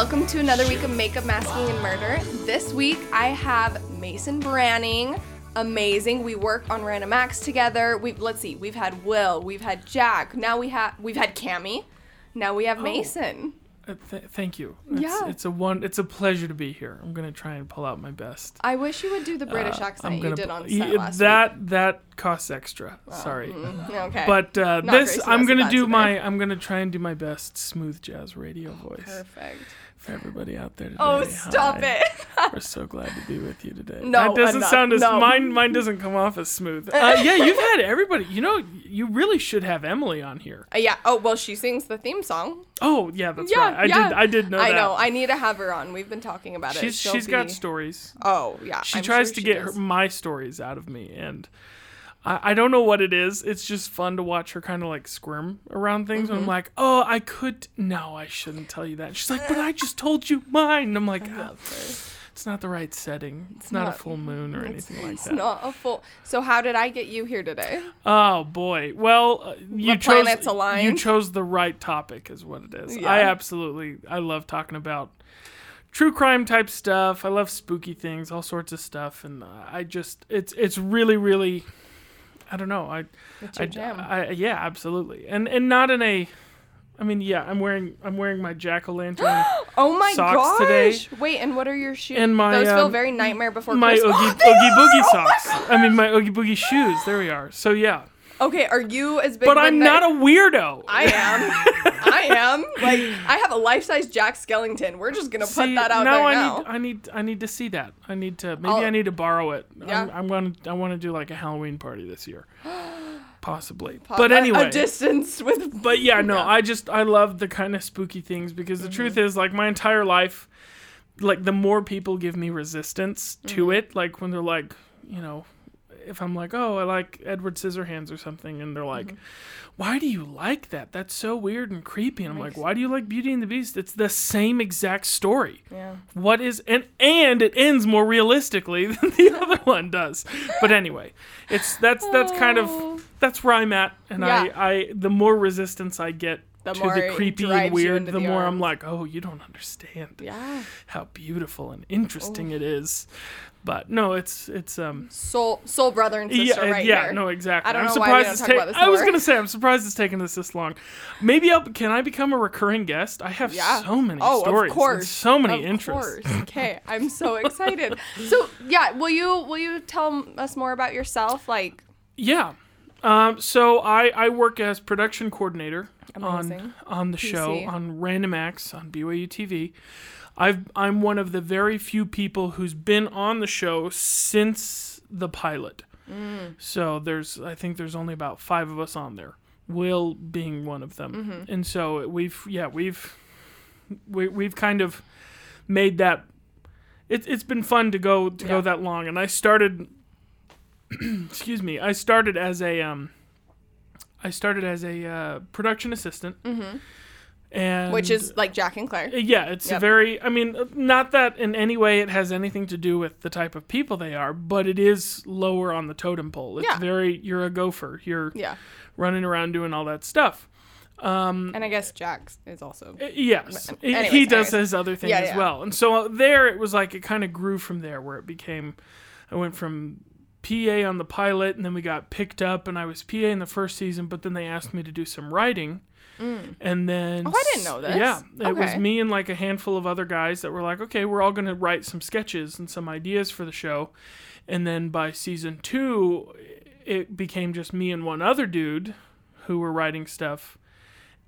welcome to another week of Makeup, Masking, and Murder. This week I have Mason Branning. Amazing. We work on Random Acts together. We let's see. We've had Will. We've had Jack. Now we have we've had Cami. Now we have Mason. Uh, th- thank you. It's, Yeah. It's a one. It's a pleasure to be here. I'm gonna try and pull out my best. I wish you would do the British Uh, accent you did on y- set last that that costs extra. Sorry. week. Okay. But uh, this, I'm gonna do today. my. I'm gonna try and do my best smooth jazz radio voice perfect. For everybody out there today. Oh, stop Hi. it. We're so glad to be with you today. No, that doesn't enough. sound as No. mine. Mine doesn't come off as smooth. Uh, yeah, you've had everybody. You know, you really should have Emily on here. Uh, yeah. Oh well, she sings the theme song. Oh, yeah, that's Yeah, right. I yeah. did. I did know that. I that. know. I need to have her on. We've been talking about it. She's She'll she's got stories. Oh yeah. She I'm tries sure to she get her, my stories out of me, and I, I don't know what it is. It's just fun to watch her kind of like squirm around things. Mm-hmm. And I'm like, oh, I could. No, I shouldn't tell you that. She's like, but I just told you mine. And I'm like, "Ah, it's not the right setting. It's, not, a full moon or anything like It's that. not a full. So how did I get you here today? Oh boy. Well, uh, you The chose planets you chose the right topic, is what it is. Yeah. I absolutely I love talking about true crime type stuff. I love spooky things, all sorts of stuff, and uh, I just it's it's really really I don't know. I It's I. I yeah, absolutely. And and not in a I mean, yeah, I'm wearing I'm wearing my jack o' lantern, oh my socks gosh! today. Wait, and what are your shoes? And my, Those feel um, very Nightmare Before my Christmas. oogie, oogie boogie Oh socks. I mean, my oogie boogie shoes. There we are. So yeah, Okay, are you as big? but I'm not a weirdo. I am. I am. Like I have a life-size Jack Skellington. We're just gonna put that out now there I now. need I need I need to see that. I need to maybe I'll- I need to borrow it. Yeah. I'm, I'm gonna I want to do like a Halloween party this year, possibly. Po- but anyway, a distance with. but yeah, no, Yeah. I just I love the kind of spooky things because the truth Mm-hmm. is like my entire life, like the more people give me resistance to Mm-hmm. it, like when they're like, you know, if I'm like, oh, I like Edward Scissorhands or something, and they're like, Mm-hmm. why do you like that? That's so weird and creepy. And I'm like, why do you like Beauty and the Beast? It's the same exact story. Yeah. What is and and it ends more realistically than the other one does. But anyway, it's that's that's kind Oh. of that's where I'm at, and Yeah. I I the more resistance I get The to more the creepy and weird, the the more I'm like, oh, you don't understand Yeah. how beautiful and interesting it is. But no, it's it's um Soul, soul brother and sister yeah right yeah here. no exactly. I don't I'm know why surprised don't it's talk ta- about this I was gonna say I'm surprised it's taken us this long. Maybe I'll can I become a recurring guest? I have Yeah. so many oh, stories, of course. so many of interests. Course. Okay, I'm so excited. so yeah, will you will you tell us more about yourself? Like, Yeah. Um, so I, I work as production coordinator on Amazing. on the show on Random Acts on BYU TV. I've I'm one of the very few people who's been on the show since the pilot. Mm. So there's I think there's only about five of us on there. Will being one of them, Mm-hmm. and so we've yeah we've we, we've kind of made that. It, it's been fun to go to Yeah. go that long, and I started excuse me i started as a um i started as a uh, production assistant and Mm-hmm. which is like Jack and Claire. yeah it's Yep. very i mean uh, not that in any way it has anything to do with the type of people they are but it is lower on the totem pole it's Yeah. very you're a gopher you're Yeah, running around doing all that stuff Um, and I guess Jack is also. Uh, Yes, He- anyways, he does anyways. his other thing Yeah, as yeah. well, and so uh, there it was like it kind of grew from there, where it became. I went from PA on the pilot, and then we got picked up, and I was PA in the first season, but then they asked me to do some writing, mm. and then Oh, I didn't know this. Yeah, it was me and like a handful of other guys that were like, okay, we're all gonna write some sketches and some ideas for the show, and then by season two, it became just me and one other dude who were writing stuff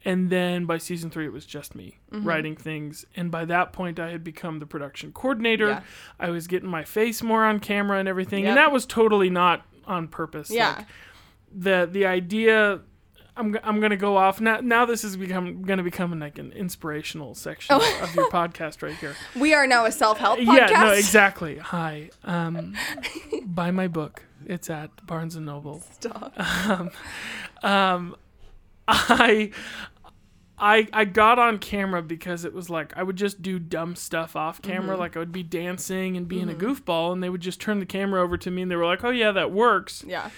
and then by season three it was just me Mm-hmm. writing things and by that point i had become the production coordinator Yeah. i was getting my face more on camera and everything Yep. and that was totally not on purpose Yeah. Like, the the idea I'm, I'm gonna go off now. Now this is become gonna become like an inspirational section of your podcast right here. We are now a self help podcast. Yeah, no, exactly. Hi, um, buy my book. It's at Barnes and Noble. Stop. Um, I I I got on camera because it was like I would just do dumb stuff off camera, mm-hmm. like I would be dancing and being a mm-hmm. goofball, and they would just turn the camera over to me, and they were like, "Oh yeah, that works." Yeah.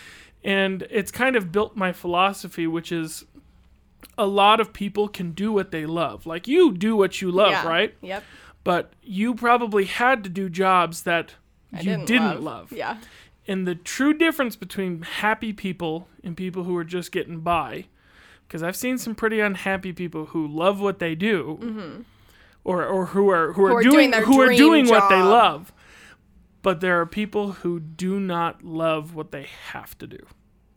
And it's kind of built my philosophy, which is a lot of people can do what they love. Like you do what you love, yeah. right? Yep. But you probably had to do jobs that I you didn't, didn't, love. love. Yeah. And the true difference between happy people and people who are just getting by, because I've seen some pretty unhappy people who love what they do, mm-hmm. or or who are who, are, are doing, doing who are doing what they love. But there are people who do not love what they have to do.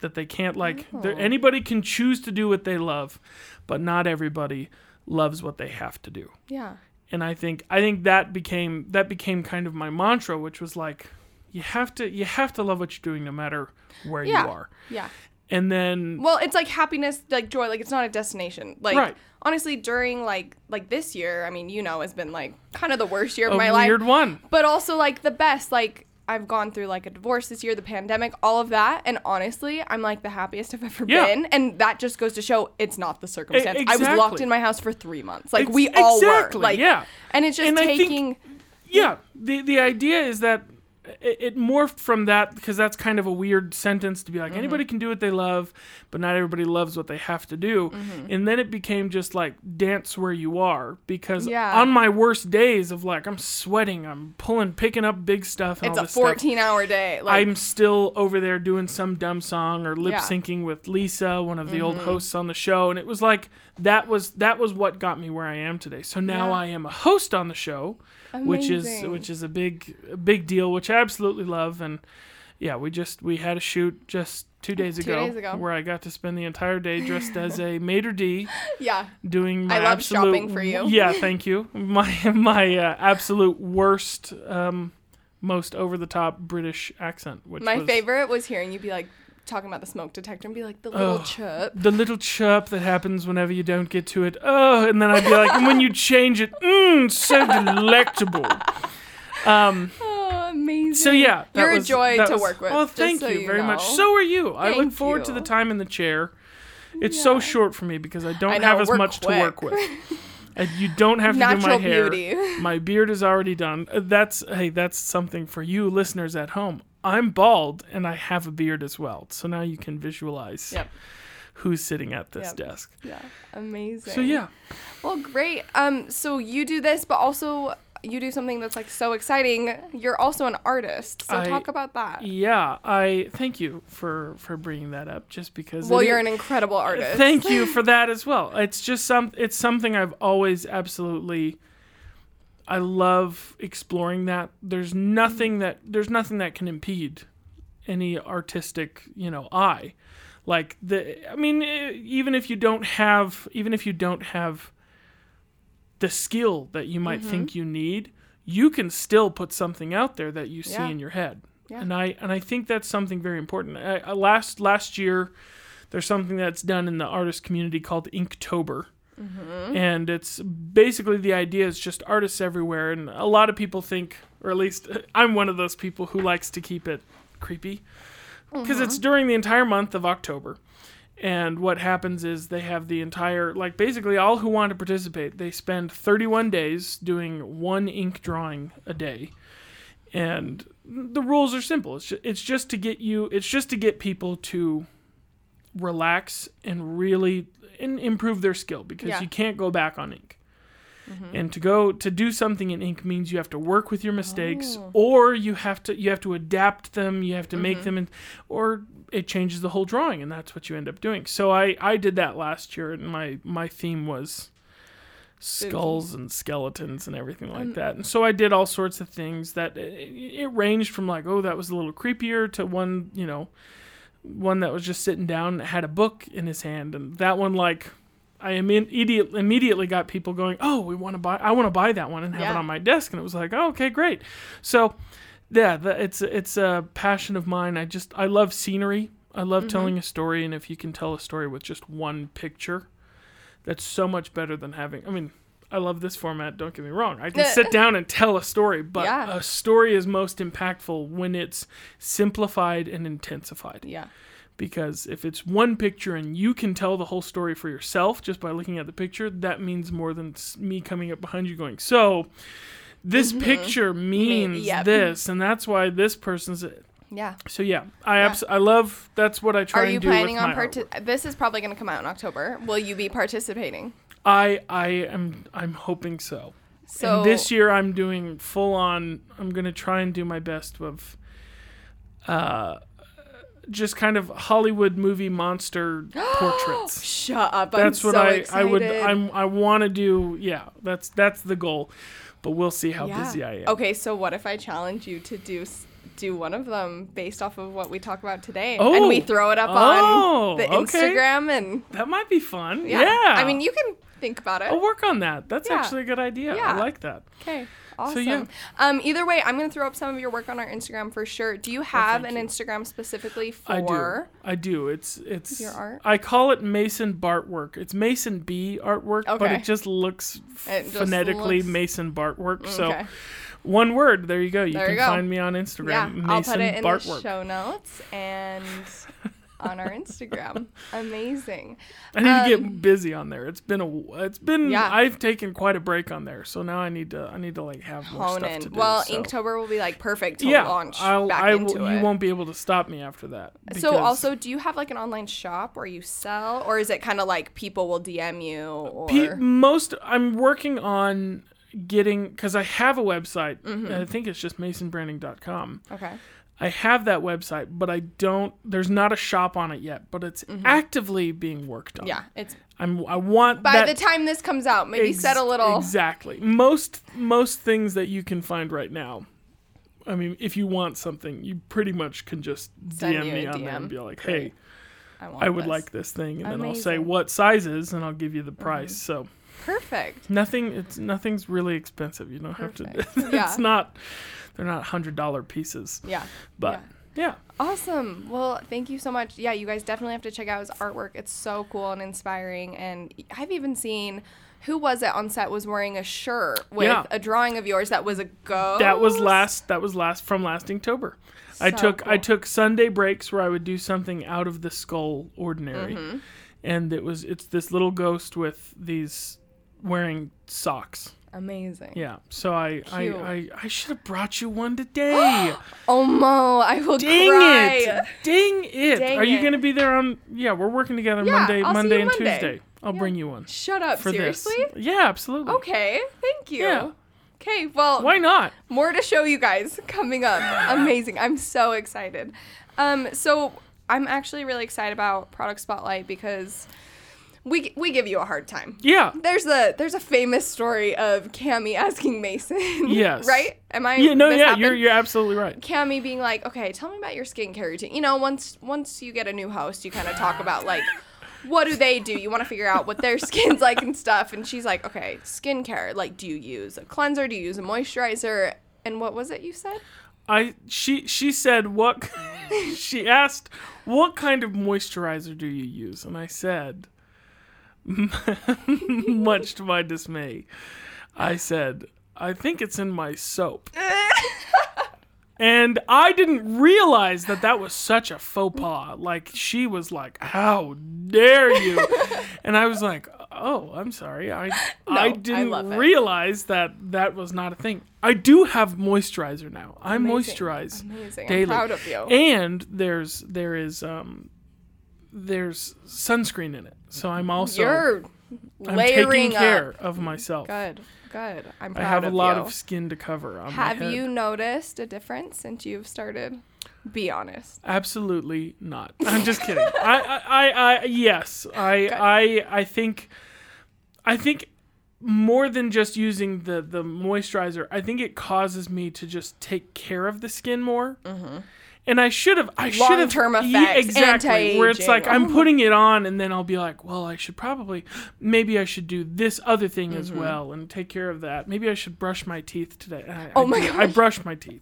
That they can't like. Oh. Anybody can choose to do what they love, but not everybody loves what they have to do Yeah. and I think I think that became that became kind of my mantra, which was like, you have to you have to love what you're doing no matter where Yeah. you are. Yeah. And then Well, it's like happiness, like joy, like it's not a destination. Like Right. honestly, during like like this year, I mean, you know, has been like kind of the worst year a of my life. weird one. but also like the best. Like I've gone through like a divorce this year, the pandemic, all of that, and honestly, I'm like the happiest I've ever Yeah. been, and that just goes to show it's not the circumstance. I was locked in my house for three months, like we all exactly, were, like yeah. and it's just And I think- taking. Yeah. The the idea is that it, it morphed from that because that's kind of a weird sentence to be Mm-hmm. like anybody can do what they love, but not everybody loves what they have to do. Mm-hmm. And then it became just like dance where you are because Yeah. on my worst days of like I'm sweating, I'm pulling, picking up big stuff. And It's all a this stuff, 14 hour day. Like, I'm still over there doing some dumb song or lip Yeah. Mm-hmm. syncing with Lisa, one of the old hosts on the show, and it was like that was that was what got me where I am today. So now Yeah. I am a host on the show, which is which is a big a big deal, which I absolutely love. And yeah, we just we had a shoot just two days Two ago, days ago. where I got to spend the entire day dressed as a maitre d, yeah. doing my I love absolute shopping for you. yeah, thank you. My my uh, absolute worst. Um, most over the top British accent, which My was, favorite was hearing you be like talking about the smoke detector and be like the little Ugh. chirp. the little chirp that happens whenever you don't get to it. Oh, and then I'd be like, and when you change it, mmm, so delectable. Um, Oh, amazing. so yeah, that You're was- a joy to was- work with. Just thank so you very much. So are you. I look Thank forward to the time in the chair. It's so short for me because I don't I know, have as much to work with. And you don't have to do my hair. beauty. My beard is already done. Uh, That's hey, that's something for you listeners at home. I'm bald and I have a beard as well. So now you can visualize Yep. who's sitting at this Yep. desk. Yeah. Amazing. So yeah. Well, great. Um, so you do this, but also you do something that's like so exciting. You're also an artist. So I- talk about that. Yeah, I thank you for for bringing that up just because Well, you're is- an incredible artist. Thank you for that as well. It's just some it's something I've always absolutely I love exploring that. There's nothing that there's nothing that can impede any artistic, you know, eye. Like the I mean even if you don't have even if you don't have the skill that you might mm-hmm. think you need, you can still put something out there that you see Yeah. in your head. Yeah. And I and I think that's something very important. I, I last last year there's something that's done in the artist community called Inktober. Mm-hmm. And it's basically the idea is just artists everywhere. And a lot of people think, or at least I'm one of those people who likes to keep it creepy because it's mm-hmm. during the entire month of October. And what happens is they have the entire, like basically all who want to participate, they spend 31 days doing one ink drawing a day. And the rules are simple. It's just, it's just to get you, it's just to get people to relax and really and improve their skill because Yeah. you can't go back on ink. Mm-hmm. And to go to do something in ink means you have to work with your mistakes Oh. or you have to you have to adapt them, you have to make mm-hmm. them in, or it changes the whole drawing and that's what you end up doing. So I I did that last year and my my theme was skulls and skeletons and everything like that. And so I did all sorts of things that it, it ranged from like, oh, that was a little creepier to one, you know, one that was just sitting down and had a book in his hand. And that one, like, I immediate, immediately got people going, oh, we want to buy, I want to buy that one and have it on my desk. And it was like, oh, okay, great. So, yeah, it's it's a passion of mine. I just I love scenery. I love mm-hmm. telling a story, and if you can tell a story with just one picture, that's so much better than having. I mean, I love this format. Don't get me wrong. I can sit down and tell a story, but Yeah. a story is most impactful when it's simplified and intensified. Yeah. Because if it's one picture and you can tell the whole story for yourself just by looking at the picture, that means more than me coming up behind you going, so this picture means yep. this, and that's why this person's. Yeah. So yeah, I abs- I love that's what I try Are you planning on part? This is probably going to come out in October. Will you be participating? I I am I'm hoping so. So and this year I'm doing full on. I'm gonna try and do my best of, uh, just kind of Hollywood movie monster portraits. Shut up! That's I'm what so I excited. I would I'm I want to do. Yeah, that's that's the goal, but we'll see how Yeah. busy I am. Okay, so what if I challenge you to do do one of them based off of what we talk about today, and Oh. we throw it up Oh, on the okay. Instagram and That might be fun. yeah. Yeah. I mean, you can think about it. I'll work on that. That's Yeah. actually a good idea. Yeah. I like that. Okay. Awesome. yeah. Um, either way, I'm gonna throw up some of your work on our Instagram for sure. Do you have an you. Instagram specifically for? I do. for? I do. It's it's Your art? I call it Mason Bart work. It's Mason B artwork, but it just looks f- It just phonetically looks- Mason Bart work. So Okay. one word. There you go. You There can you go. find me on Instagram. Yeah, Mason I'll put it in Bart the show notes and on our Instagram. Amazing. I need to Um, get busy on there. It's been a it's been Yeah. I've taken quite a break on there. So now I need to I need to like have more Hone stuff in. to do. Well, so. Inktober will be like perfect to yeah, launch I'll, back I into it. you won't be able to stop me after that. so also, do you have like an online shop where you sell, or is it kind of like people will DM you? Or Pe- most I'm working on getting because I have a website. Mm-hmm. I think it's just masonbranning.com. okay, I have that website, but I don't. There's not a shop on it yet, but it's actively being worked on. Mm-hmm. yeah, it's I'm. I want by that the time this comes out, maybe ex- set a little. exactly. Most most things that you can find right now. I mean, if you want something, you pretty much can just Send DM me on there and be like, Great. "Hey, I, want I would this. like this thing," and then I'll say Amazing. Mm-hmm. what sizes, and I'll give you the price. So perfect. Nothing. It's nothing's really expensive. You don't have Perfect. to. Yeah. it's not. They're not hundred dollar pieces. Yeah, But yeah. Awesome. Well, thank you so much. Yeah, you guys definitely have to check out his artwork. It's so cool and inspiring. And I've even seen who was it on set was wearing a shirt with Yeah. a drawing of yours that was a ghost. that was last. That was last from last Inktober. I So took I took Sunday breaks where I would do something out of the skull ordinary, Mm-hmm. and it was it's this little ghost with these wearing socks. Amazing. Yeah. So I I, I, I should have brought you one today. Oh Mo, I will Dang cry. it! Dang it! Dang Are you it. gonna be there on? Yeah, we're working together Yeah, Monday, I'll see Monday you and Monday. Tuesday. I'll bring you one Shut up. for Seriously? this. Yeah, absolutely. Okay. Thank you. Yeah. Okay. Well, Why not? more to show you guys coming up. Amazing. I'm so excited. Um, so I'm actually really excited about product spotlight because we we give you a hard time. Yeah. There's a there's a famous story of Cami asking Mason. Yes. right? Am I? Yeah. No. Yeah. happened? You're you're absolutely right. Cami being like, okay, tell me about your skincare routine. You know, once once you get a new host, you kind of talk about like, what do they do? You want to figure out what their skin's like and stuff. And she's like, okay, skincare. Like, do you use a cleanser? Do you use a moisturizer? And what was it you said? I she she said what she asked what kind of moisturizer do you use and I said much to my dismay I said I think it's in my soap and I didn't realize that that was such a faux pas like she was like how dare you and I was like oh I'm sorry I I I didn't it. realize that that was not a thing I do have moisturizer now I Amazing. moisturize Amazing. daily. I'm proud of you. And there's there is um there's sunscreen in it. So I'm also You're I'm layering taking care up. of myself. Good. Good. I'm proud I have a lot you. of skin to cover Have you noticed a difference since you've started? Be honest. Absolutely not. I'm just kidding. I, I, I, I yes. I, I, I think, I think more than just using the the moisturizer, I think it causes me to just take care of the skin more. Mm-hmm. And I should have. I should have Yeah, effects, exactly. Where it's like I'm putting it on, and then I'll be like, well, I should probably, maybe I should do this other thing as Mm-hmm. well and take care of that. Maybe I should brush my teeth today. I, Oh I my do. I brush my teeth.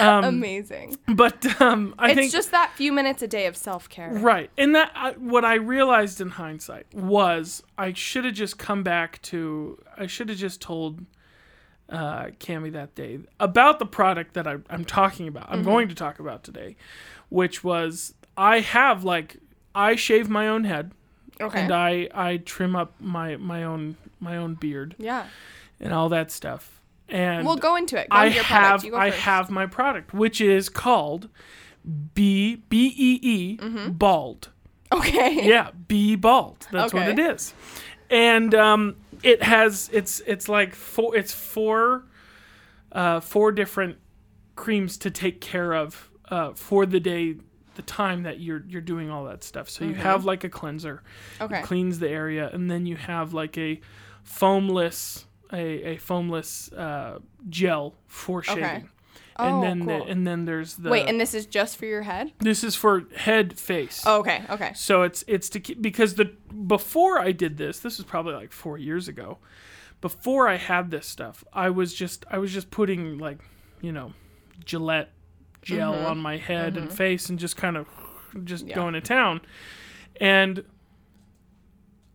Amazing. But um, I it's think just that few minutes a day of self care. Right. And that I, what I realized in hindsight was I should have just come back to I should have just told uh Cami that day about the product that I, I'm talking about. Mm-hmm. I'm going to talk about today, which was I have like I shave my own head Okay. and I I trim up my my own my own beard yeah. and all that stuff. And We'll go into it. Go I into have I first. have my product, which is called B B E E Mm-hmm. Bald. Okay. Yeah, Bee Bald. That's what it is. And um, it has it's it's like four it's four uh, four different creams to take care of uh, for the day the time that you're you're doing all that stuff. So you have like a cleanser, Mm-hmm. Okay. cleans the area, and then you have like a foamless a, a foamless uh, gel for shaving. And Oh, then the, and then there's the Wait, and this is just for your head? this is for head face. Oh, okay. Okay. So it's it's to keep because the before I did this, this was probably like four years ago. Before I had this stuff, I was just I was just putting like you know Gillette gel mm-hmm, on my head and mm-hmm. face and just kind of just Yeah. going to town, and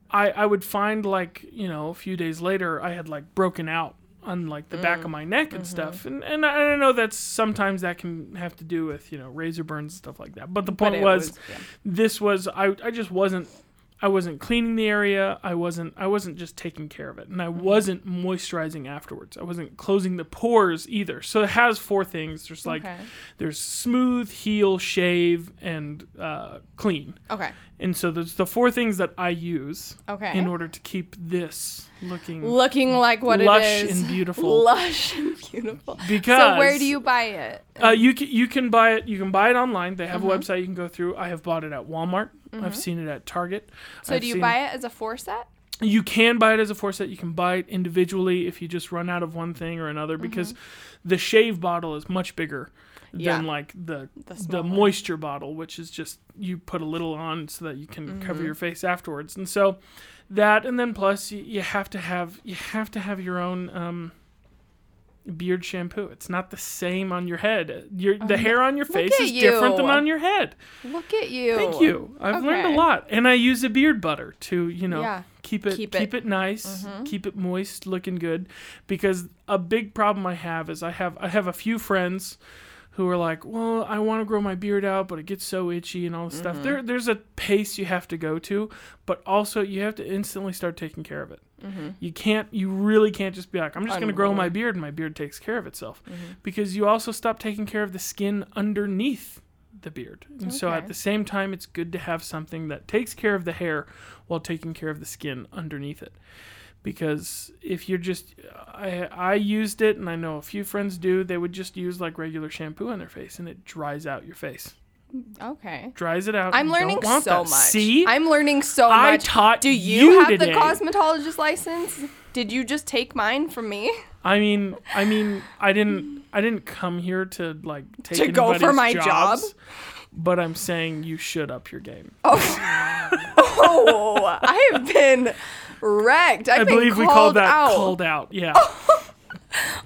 I I would find like you know a few days later I had like broken out on like the back of my neck and stuff and and I, I know that sometimes that can have to do with you know razor burns and stuff like that but the point it was was- yeah. this was I, I just wasn't I wasn't cleaning the area. I wasn't I wasn't just taking care of it. And I Mm-hmm. wasn't moisturizing afterwards. I wasn't closing the pores either. So it has four things. There's like Okay. there's smooth, heal, shave, and uh, clean. Okay. And so there's the four things that I use Okay. in order to keep this looking Looking like what lush it is. and beautiful. Lush and beautiful. Because so where do you buy it? Uh, you can you can buy it. You can buy it online. They have a uh-huh. website you can go through. I have bought it at Walmart. I've mm-hmm. seen it at Target. So I've do you buy it as a four set? You can buy it as a four set. You can buy it individually if you just run out of one thing or another mm-hmm. because the shave bottle is much bigger Yeah. than like the The the, moisture bottle, which is just you put a little on so that you can cover mm-hmm. your face afterwards. And so that and then plus you, you have to have you have to have your own um beard shampoo. It's not the same on your head. Your the hair on your face is different than on your head. Look at you. Thank you. I've learned a lot, and I use a beard butter to you know Yeah. keep it Keep keep it- it, nice, keep it moist, looking good. Because a big problem I have is I have I have a few friends who are like, well, I want to grow my beard out, but it gets so itchy and all this stuff. Mm-hmm. There there's a pace you have to go to, but also you have to instantly start taking care of it. Mm-hmm. You can't you really can't just be like, I'm just going to grow my beard and my beard takes care of itself. Mm-hmm. Because you also stop taking care of the skin underneath the beard. And so at the same time, it's good to have something that takes care of the hair while taking care of the skin underneath it. Because if you're just, I, I used it and I know a few friends do, they would just use like regular shampoo on their face and it dries out your face. Okay. Dries it out. I'm learning so that. much. See? I'm learning so I much. taught Do you, you have today. the cosmetologist license? Did you just take mine from me? I mean, I mean, I didn't, I didn't come here to like take To go for my job? But I'm saying you should up your game. Oh, Oh, I have been wrecked. I been believe we called called that out. called out. Yeah.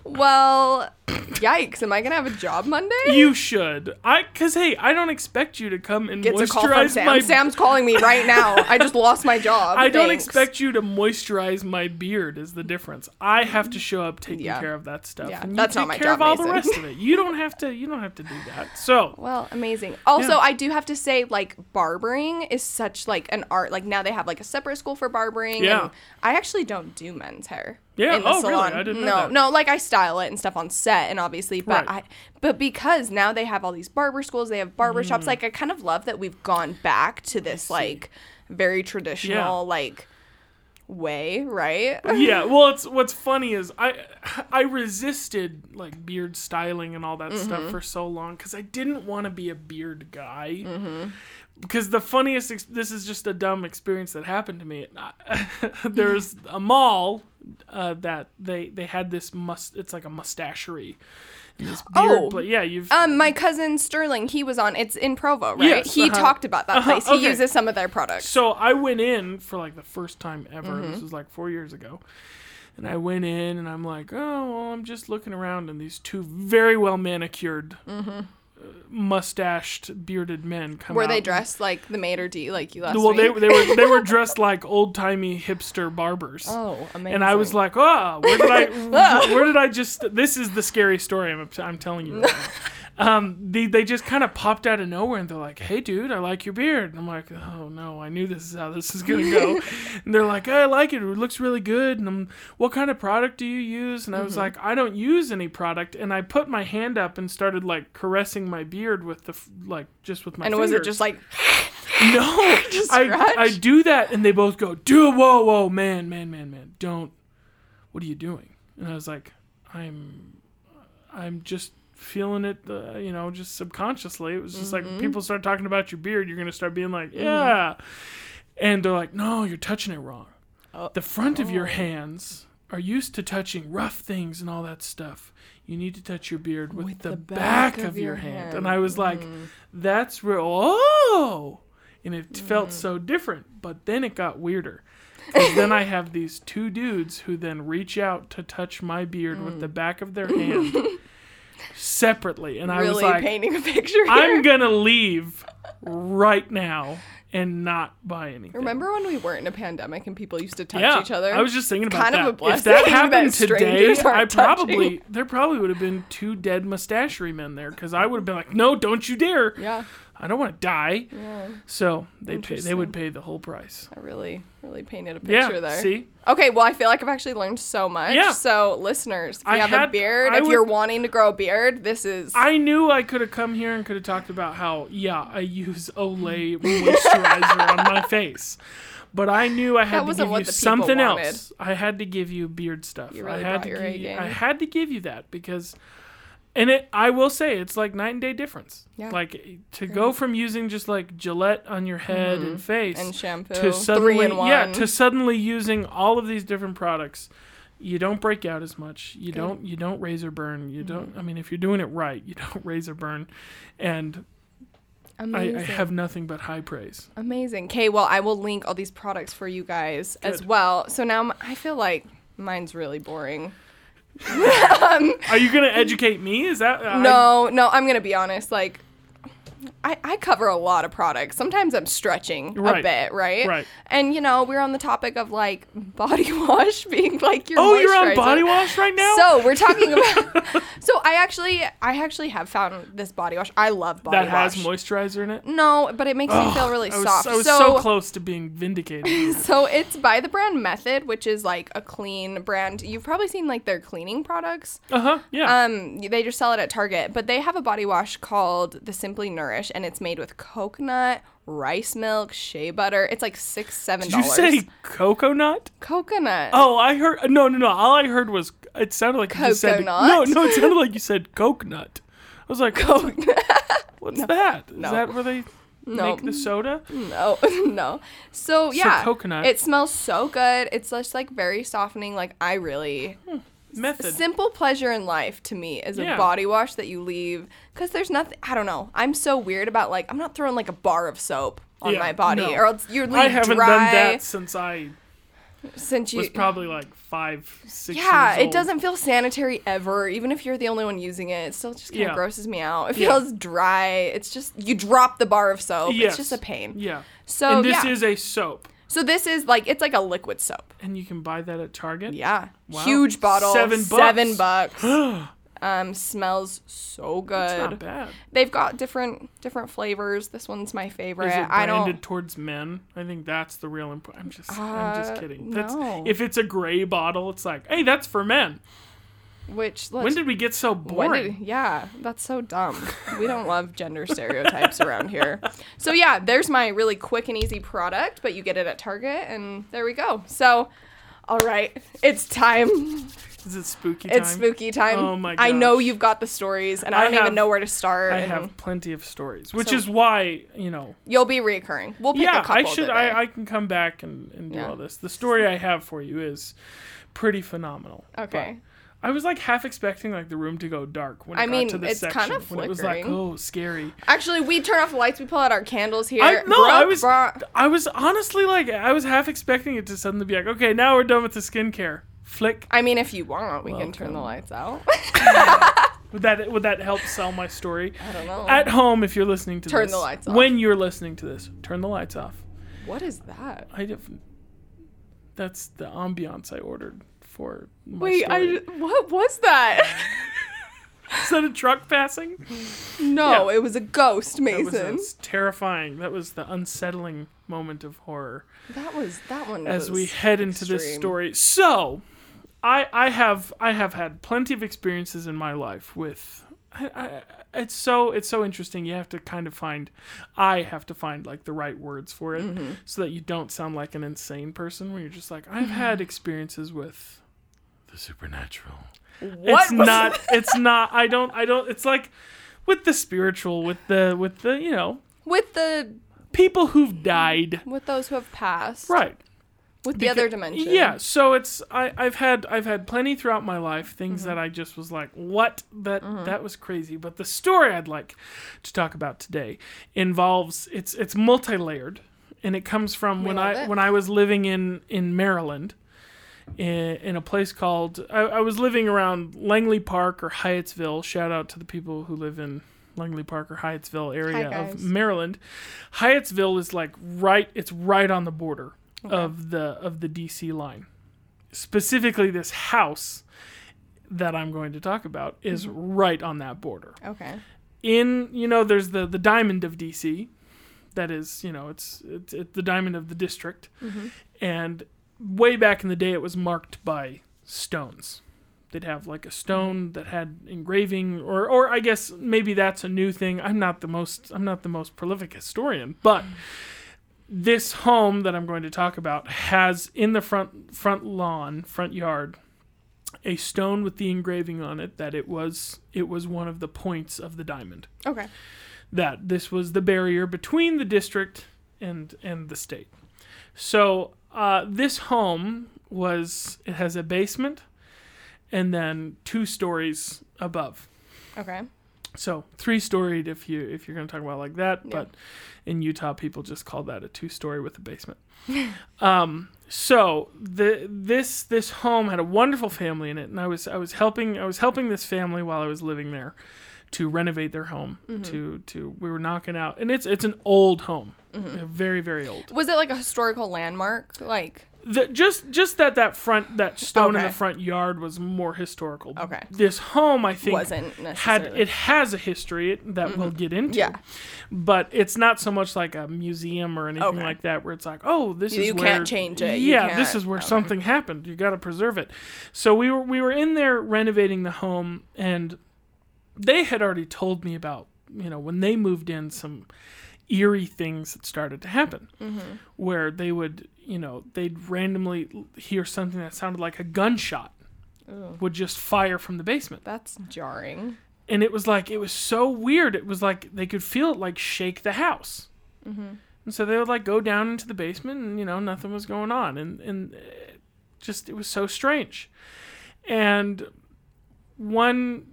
Well, yikes! Am I gonna have a job Monday? You should. I cuz hey, I don't expect you to come and Gets a call from moisturize Sam. my Sam's calling me right now. I just lost my job. I don't Thanks. expect you to moisturize my beard is the difference. I have to show up taking Yeah. care of that stuff. Yeah, you that's take not my care of job, all the Mason. rest of it. You don't have to you don't have to do that. So, Well, amazing. Also, Yeah. I do have to say, like, barbering is such like an art. Like now they have like a separate school for barbering. Yeah. And I actually don't do men's hair. Yeah, In the oh, really? salon. I didn't know no, that. no, like I style it and stuff on set, and obviously, but Right. I, but because now they have all these barber schools, they have barber Mm. shops. Like I kind of love that we've gone back to this like very traditional like way, right? yeah, well it's what's funny is I I resisted like beard styling and all that Mm-hmm. stuff for so long cuz I didn't want to be a beard guy. Mm-hmm. Because the funniest, ex- this is just a dumb experience that happened to me. There's a mall uh, that they they had this must. It's like a mustachery. Oh. pla- yeah, you've Um, my cousin Sterling, he was on. It's in Provo, right? Yes, he uh-huh. talked about that Uh-huh, place. He uses some of their products. So I went in for like the first time ever. Mm-hmm. This was like four years ago. And I went in and I'm like, oh, well, I'm just looking around, and these two very well manicured, uh, mustached, bearded men come Were they dressed like the maitre d like you last Well, they, week? they were they were dressed like old timey hipster barbers. oh, amazing. and I was like, oh, where did I, ah. where did I just? This is the scary story I'm, I'm telling you. Right um, they, they just kind of popped out of nowhere and they're like, hey, dude, I like your beard. And I'm like, oh, no, I knew this is how this is going to go. and they're like, I like it. It looks really good. And I'm, what kind of product do you use? And I Mm-hmm. was like, I don't use any product. And I put my hand up and started like caressing my beard with the, like, just with my And was it fingers. just like No, Just I. I do that, and they both go, "Dude, whoa, whoa, man, man, man, man, don't! What are you doing?" And I was like, "I'm, I'm just feeling it, uh, you know, just subconsciously. It was just Mm-hmm. like people start talking about your beard, you're gonna start being like, yeah, and they're like, no, you're touching it wrong. Oh. The front of your hands are used to touching rough things and all that stuff." You need to touch your beard with, the, back, of, your hand. And I was like, that's real. Oh! And it felt so different. But then it got weirder. then I have these two dudes who then reach out to touch my beard with the back of their hand separately. And I was like, painting a picture here? I'm going to leave right now and not buy anything. Remember when we weren't in a pandemic and people used to touch yeah, each other? I was just thinking about kind of a blessing if that happened that today, I probably touching. there probably would have been two dead mustachery men there because I would have been like, "No, don't you dare! yeah, I don't want to die." yeah. So they pay. They would pay the whole price. I really, really painted a Yeah. picture there. See, Okay, well, I feel like I've actually learned so much. Yeah. So, listeners, if you I have a beard, I if you're wanting to grow a beard, this is. I knew I could have come here and could have talked about how yeah I use Olay moisturizer on my face. But I knew I had to give you something wanted. else. I had to give you beard stuff. You really I had to your give A you, game. I had to give you that because and it I will say it's like night and day difference. Yeah. Like to go from using just like Gillette on your head and face Mm-hmm. and shampoo, to suddenly three in one. yeah to suddenly using all of these different products you don't break out as much you don't you don't razor burn you don't Mm-hmm. i mean if you're doing it right you don't razor burn and I, I have nothing but high praise Amazing. Okay, well, I will link all these products for you guys as well. So now I feel like mine's really boring. Um, are you gonna educate me is that uh, I- No, no, I'm gonna be honest. Like, I, I cover a lot of products. Sometimes I'm stretching a bit, right? Right. And you know, we're on the topic of like body wash being like your. oh you're on body wash right now So we're talking about. so I actually, I actually have found this body wash. I love body wash. that has moisturizer in it no, but it makes me feel really I was, soft. I was so, so, close to being vindicated so it's by the brand Method, which is like a clean brand. You've probably seen like their cleaning products. uh-huh yeah Um, they just sell it at Target, but they have a body wash called the Simply Nourish, and it's made with coconut, rice milk, shea butter. It's like six, seven did you say coconut coconut? Oh, I heard. No, no, no. All I heard was it sounded like you said. No, Coconut? no, it sounded like you said coconut. I was like, coconut. what's that? Is No. that where they No. make the soda? no, no. So yeah, coconut. It smells so good. It's just like very softening. Like I really hmm. Method. simple pleasure in life to me is a body wash that you leave because there's nothing. I don't know. I'm so weird about like I'm not throwing like a bar of soap on Yeah, my body no. or else you're leave I haven't dry done that since I since you was probably like five, six. Yeah, it doesn't feel sanitary ever. Even if you're the only one using it, it still just kind of Yeah. grosses me out. It Yeah. feels dry. It's just you drop the bar of soap. Yes. It's just a pain. Yeah. So and this yeah. is a soap, so this is like it's like a liquid soap. and you can buy that at Target. Yeah, Wow. huge bottle, Seven seven bucks. bucks. um, smells so It's good. not bad. They've got different different flavors. This one's my favorite. Is it I don't. towards men? I think that's the real important. I'm just, I'm just Uh, kidding. That's no. if it's a gray bottle, it's like, hey, that's for men. Which let's, When did we get so boring? did, yeah, that's so dumb. we don't love gender stereotypes around here. So yeah, there's my really quick and easy product, but you get it at Target, and there we go. So, all right, it's time. Is it spooky time? It's spooky time. Oh my I know you've got the stories, and I I don't have- even know where to start. I have plenty of stories, which So- is why you know. You'll be reoccurring. We'll pick a Yeah, I should. I, I can come back and, and do Yeah. all this. The story I have for you is pretty phenomenal. okay. But I was like half expecting like the room to go dark when it I got mean, to this it's section kind of when it was like oh scary. Actually, we turn off the lights. We pull out our candles here. I no, I was I was honestly like I was half expecting it to suddenly be like okay now we're done with the skincare. Flick. I mean, if you want, we can turn the lights out. Would that would that help sell my story? I don't know. At home, if you're listening to Turn this, turn the lights off. When you're listening to this, turn the lights off. what is that? I have, that's the ambiance I ordered for. Wait, story. I what was that? Is that a truck passing? No, Yeah. it was a ghost, That was Mason. terrifying. That was the unsettling moment of horror That was that one. as we head into this story. So, I I have I have had plenty of experiences in my life with. I, I, it's so it's so interesting. You have to kind of find, I have to find like the right words for it, Mm-hmm. so that you don't sound like an insane person. Where you're just like, I've had experiences with the supernatural. What it's not. It's not. I don't. I don't. It's like with the spiritual, with the with the you know with the people who've died. with those who have passed, Right. With the Beca- other dimension. Yeah, so it's I, I've had I've had plenty throughout my life things Mm-hmm. that I just was like, what that that was crazy. But the story I'd like to talk about today involves it's it's multi layered, and it comes from We when I it. when I was living in in Maryland. In, in a place called I, I was living around Langley Park or Hyattsville. Shout out to the people who live in Langley Park or Hyattsville area of Maryland. Hyattsville is like right it's right on the border of the of the DC line. Specifically this house that I'm going to talk about is mm-hmm. right on that border. Okay. In, you know, there's the the diamond of DC that is, you know, it's it's, it's the diamond of the district. Mm-hmm. And way back in the day it was marked by stones. They'd have like a stone that had engraving or or I guess maybe that's a new thing. I'm not the most I'm not the most prolific historian, but this home that I'm going to talk about has in the front front lawn, front yard, a stone with the engraving on it that it was it was one of the points of the diamond. Okay. That this was the barrier between the district and and the state. So uh, this home was it has a basement and then two stories above. Okay. So three storied if you if you're going to talk about it like that, Yeah. but in Utah people just call that a two story with a basement. um, so the this this home had a wonderful family in it, and I was I was helping I was helping this family while I was living there to renovate their home. Mm-hmm. To to we were knocking out, and it's it's an old home, mm-hmm. very very old. Was it like a historical landmark? Like The, just just that that front that stone in the front yard was more historical. Okay. This home I think wasn't had it has a history that we'll mm-hmm. get into. Yeah. But it's not so much like a museum or anything Okay. like that where it's like, oh, this You- is you where can't change it. You Yeah, this is where okay. something happened. You got to preserve it. So we were we were in there renovating the home and they had already told me about, you know, when they moved in some eerie things that started to happen Mm-hmm. where they would, you know, they'd randomly hear something that sounded like a gunshot Ooh. would just fire from the basement That's jarring. and it was like it was so weird. It was like they could feel it like shake the house, Mm-hmm. and so they would like go down into the basement, and you know nothing was going on, and and it just it was so strange. And one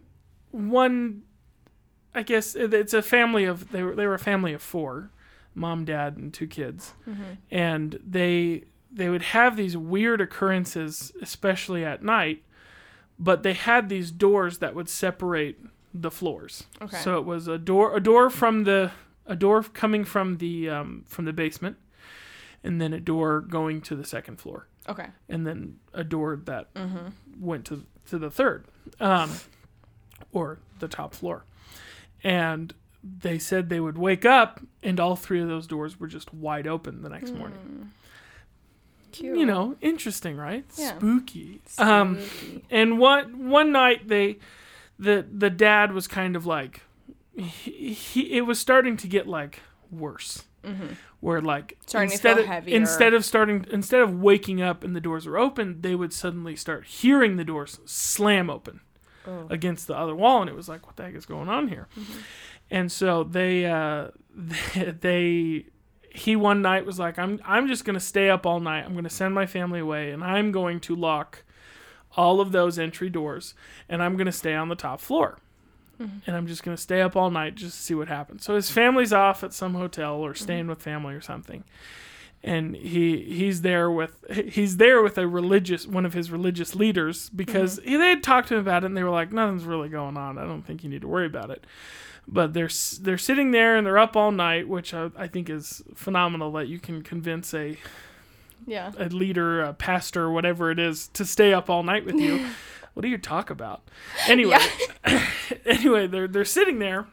one, I guess it's a family of they were they were a family of four, mom, dad, and two kids, and they they would have these weird occurrences, especially at night. But they had these doors that would separate the floors. Okay. So it was a door, a door from the, a door coming from the um, from the basement, and then a door going to the second floor, Okay. and then a door that Mm-hmm. went to to the third, um, or the top floor, and they said they would wake up and all three of those doors were just wide open the next morning. Cute. You know, interesting, right? Yeah. Spooky. Um, Spooky. and one one night they the the dad was kind of like he, he it was starting to get like worse where like Mm-hmm. Starting to instead of heavier. instead of starting instead of waking up and the doors were open they would suddenly start hearing the doors slam open Oh. against the other wall and it was like what the heck is going on here? Mm-hmm. and so they uh they, they he one night was like i'm i'm just to stay up all night. I'm to send my family away and i'm going to lock all of those entry doors and i'm to stay on the top floor. And i'm just to stay up all night just to see what happens. So his family's off at some hotel or staying with family or something and he he's there with he's there with a religious one of his religious leaders because mm-hmm. he, they had talked to him about it and they were like nothing's really going on i don't think you need to worry about it but they're they're sitting there and they're up all night which I, I think is phenomenal that you can convince a Yeah. a leader, a pastor, whatever it is, to stay up all night with you. what do you talk about? Anyway, anyway, they're they're sitting there,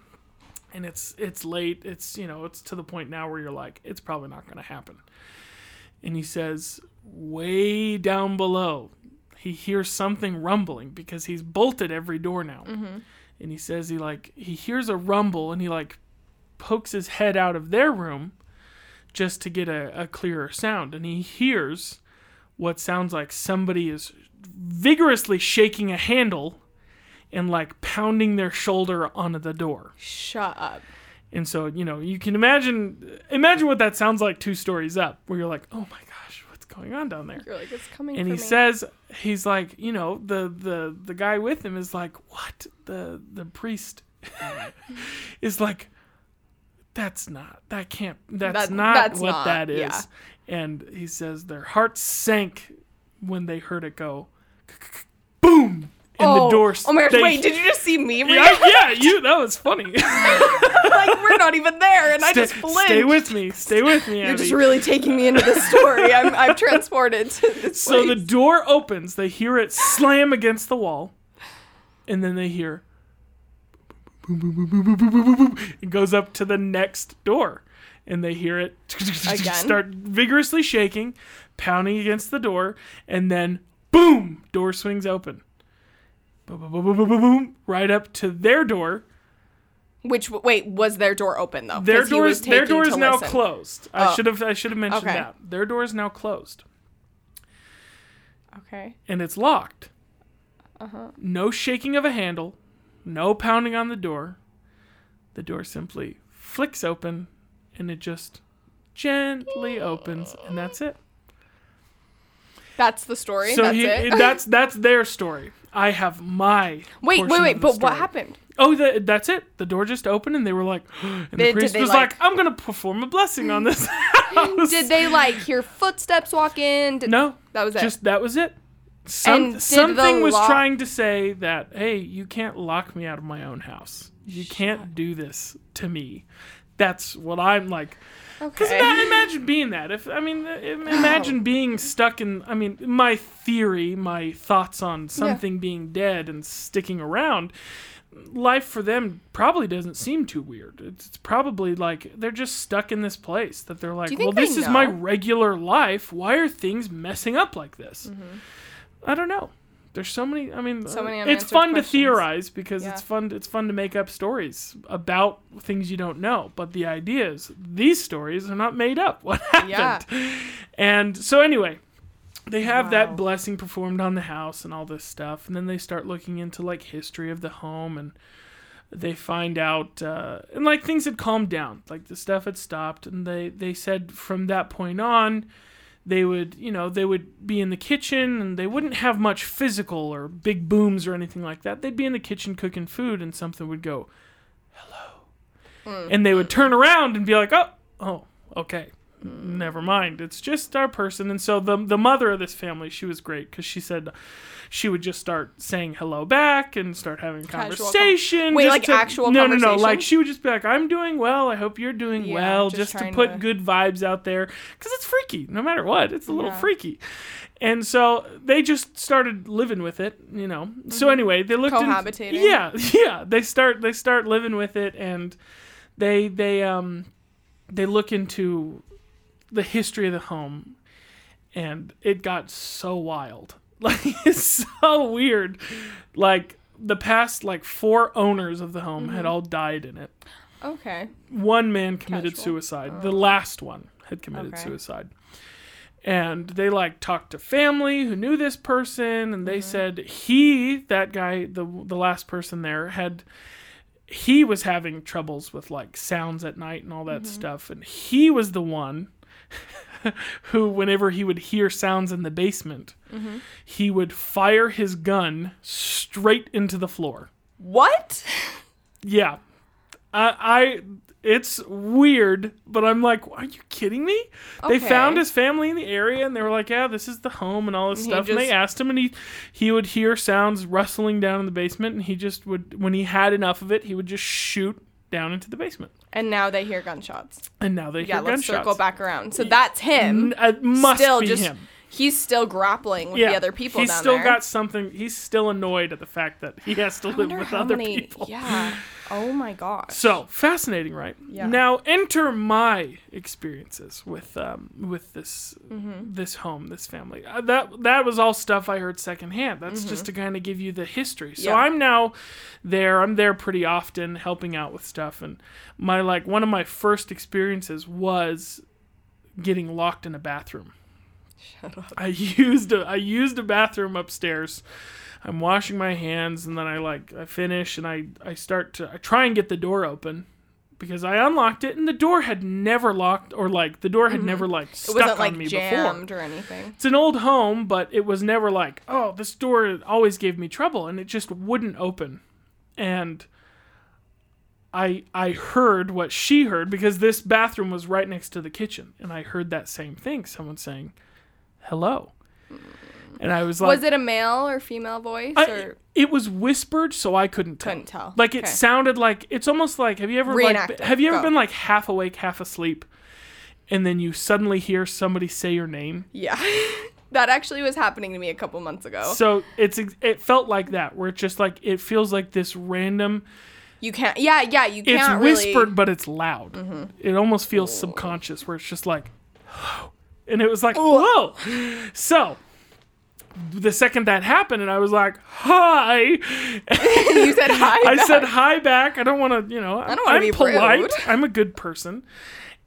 and it's it's late. It's you know it's to the point now where you're like, it's probably not going to happen. And he says, way down below, he hears something rumbling because he's bolted every door now. Mm-hmm. And he says he like he hears a rumble and he like pokes his head out of their room just to get a, a clearer sound. And he hears what sounds like somebody is vigorously shaking a handle and like pounding their shoulder onto the door. Shut up. And so, you know, you can imagine imagine what that sounds like two stories up, where you're like, "Oh my gosh, what's going on down there?" You're like, it's coming And he me. says he's like, you know, the the the guy with him is like, "What?" The the priest is like, "That's not. That can't. That's That- not that's what not, that is." yeah. And he says their hearts sank when they heard it go boom and oh, the door. Oh my gosh! They, wait, did you just see me? Yeah, yeah, you. That was funny. like we're not even there, and stay, I just flinched. Stay with me. Stay with me. You're Abi. just really taking me into the story. I'm, I'm transported to this. So place. the door opens. They hear it slam against the wall, and then they hear. It goes up to the next door, and they hear it Again? start vigorously shaking, pounding against the door, and then boom! Door swings open Boom, boom, boom, boom, boom, boom, boom, right up to their door. Which wait, was their door open though? Their door is their door is now listen. closed. I Oh. should have I should have mentioned Okay. that. Their door is now closed. Okay. and it's locked. Uh-huh. No shaking of a handle, no pounding on the door. The door simply flicks open and it just gently opens and that's it. That's the story. So That's he, it. that's that's their story. I have my wait, wait, wait. But what happened? Oh, the, that's it. The door just opened and they were like, and the did priest they, was like- like, "I'm gonna perform a blessing on this house." Did they like hear footsteps walk in? Did, No, That was it. Just that was it. Some, And did something was trying to say that, hey, you can't lock me out of my own house. You can't do this to me. That's what I'm like. Because okay. imagine being that. If I mean, im- imagine being stuck in. I mean, my theory, my thoughts on something being dead and sticking around. Life for them probably doesn't seem too weird. It's, it's probably like they're just stuck in this place that they're like, well, this is my regular life. Why are things messing up like this? Mm-hmm. I don't know. There's so many. I mean, So uh, many it's unanswered fun to theorize because Yeah. it's fun. It's fun to make up stories about things you don't know. But the idea is these stories are not made up. What happened? Yeah. And so anyway, they have Wow. that blessing performed on the house and all this stuff, and then they start looking into like history of the home and. They find out, uh, and like things had calmed down, like the stuff had stopped, and they they said from that point on, they would you know they would be in the kitchen and they wouldn't have much physical or big booms or anything like that. They'd be in the kitchen cooking food and something would go hello. Mm. And they would mm. turn around and be like oh oh okay. Mm. Never mind. It's just our person. And so the the mother of this family she was great because she said she would just start saying hello back and start having com- conversation Wait, just like to- actual no no no like she would just be like i'm doing well. I hope you're doing Yeah, well just just, to put to- good vibes out there because it's freaky no matter what it's a little Yeah. freaky. And so they just started living with it you know? So anyway they looked in- Cohabitating. yeah yeah they start they start living with it and they they um they look into the history of the home and it got so wild like it's so weird like the past like four owners of the home Mm-hmm. had all died in it Okay. one man committed Casual. suicide. The last one had committed Okay. suicide. And they like talked to family who knew this person and they said he that guy the the last person there had he was having troubles with like sounds at night and all that stuff and he was the one who whenever he would hear sounds in the basement mm-hmm. he would fire his gun straight into the floor. What? Yeah. I, I it's weird, but I'm like, are you kidding me? They found his family in the area and they were like, yeah, this is the home and all this And stuff. And they asked him and he he would hear sounds rustling down in the basement and he just would when he had enough of it, he would just shoot down into the basement. And now they hear gunshots. And now they Yeah, hear gunshots. Yeah, let's circle back around. So that's him. It must Still be just him. he's still grappling with yeah, the other people now. he's still there. got something. He's still annoyed at the fact that he has to live with other many- people. Yeah. Oh my gosh. So fascinating, right? Yeah. Now enter my experiences with um, with this Mm-hmm. this home, this family. Uh, that that was all stuff I heard secondhand. That's Mm-hmm. just to kind of give you the history. So Yeah. I'm now there. I'm there pretty often, helping out with stuff. And my like one of my first experiences was getting locked in a bathroom. Shut up. I used a I used a bathroom upstairs. I'm washing my hands and then I like I finish and I I start to I try and get the door open because I unlocked it and the door had never locked or like the door had never like Mm-hmm. It stuck wasn't on like me jammed before. or anything. It's an old home, but it was never like, oh, this door always gave me trouble and it just wouldn't open. And I I heard what she heard because this bathroom was right next to the kitchen and I heard that same thing, someone saying, "Hello." And I was like was it a male or female voice I- or it was whispered so I couldn't tell. couldn't tell? Like it Okay. sounded like it's almost like have you ever like it. have you ever Go. been like half awake, half asleep and then you suddenly hear somebody say your name? Yeah. that actually was happening to me a couple months ago. So it's it felt like that where it's just like it feels like this random You can't. Yeah, yeah. You can't It's whispered really. but it's loud. Mm-hmm. It almost feels subconscious where it's just like and it was like whoa. So the second that happened and I was like, "Hi." you said hi. I back. said hi back. I don't want to, you know, I don't wanna I'm be polite. rude. I'm a good person.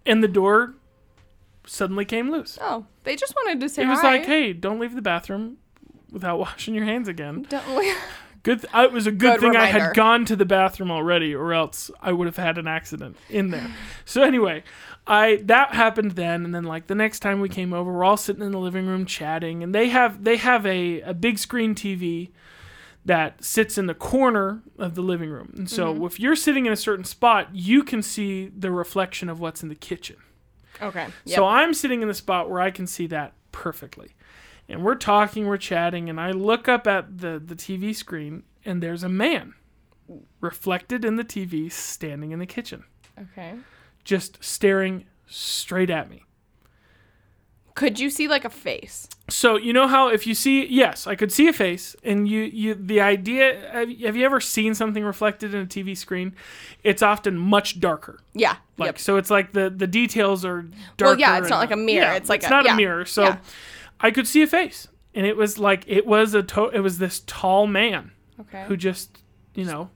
And the door suddenly came loose. Oh, they just wanted to say It was hi. like, "Hey, don't leave the bathroom without washing your hands again." Don't leave. Good. Th- uh, it was a good, Good thing I had gone to the bathroom already, or else I would have had an accident in there. so anyway, I that happened then, and then like the next time we came over, we're all sitting in the living room chatting, and they have they have a a big screen TV that sits in the corner of the living room, and so Mm-hmm. if you're sitting in a certain spot, you can see the reflection of what's in the kitchen. Okay. Yep. So I'm sitting in the spot where I can see that perfectly. And we're talking, we're chatting, and I look up at the, the TV screen, and there's a man reflected in the TV standing in the kitchen, okay. Just staring straight at me. Could you see like a face? So you know how if you see yes, I could see a face, and you you the idea have, you- have you ever seen something reflected in a TV screen? It's often much darker. Yeah. Like yep. so, it's like the the details are darker. Well, yeah, it's not like a mirror, yeah, it's like it's a- not yeah, a mirror. So yeah. I could see a face, and it was like it was a to- it was this tall man Okay. who just you know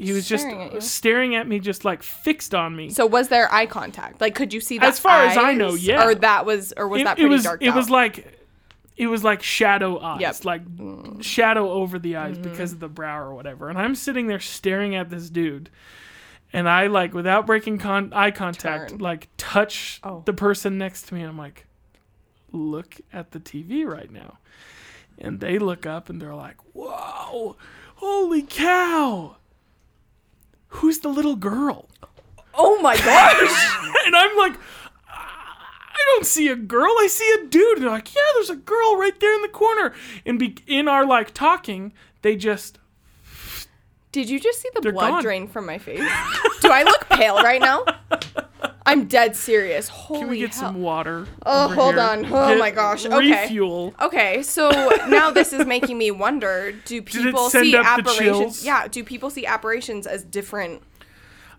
he was Staring at just staring at me, just like fixed on me. So was there eye contact? Like, could you see that? As far as I know, yeah. Or that was, or was it, that it pretty was dark? it was out? like it was like shadow eyes, Yep. Mm. like shadow over the eyes Mm-hmm. because of the brow or whatever. And I'm sitting there staring at this dude, and I like without breaking con- eye contact, Turn. like touch Oh. the person next to me, and I'm like, look at the TV right now, and they look up and they're like, whoa, holy cow. Who's the little girl? oh my gosh. And I'm like, I don't see a girl. I see a dude. And they're like, yeah, there's a girl right there in the corner. And be- in our like talking, they just Did you just see the blood gone. drain from my face? Do I look pale right now? I'm dead serious. Holy can we get hell. some water? Oh, hold here? on. Oh Get- my gosh. Okay. Refuel. Okay, so now this is making me wonder: Do people see apparitions? Yeah, do people see apparitions as different?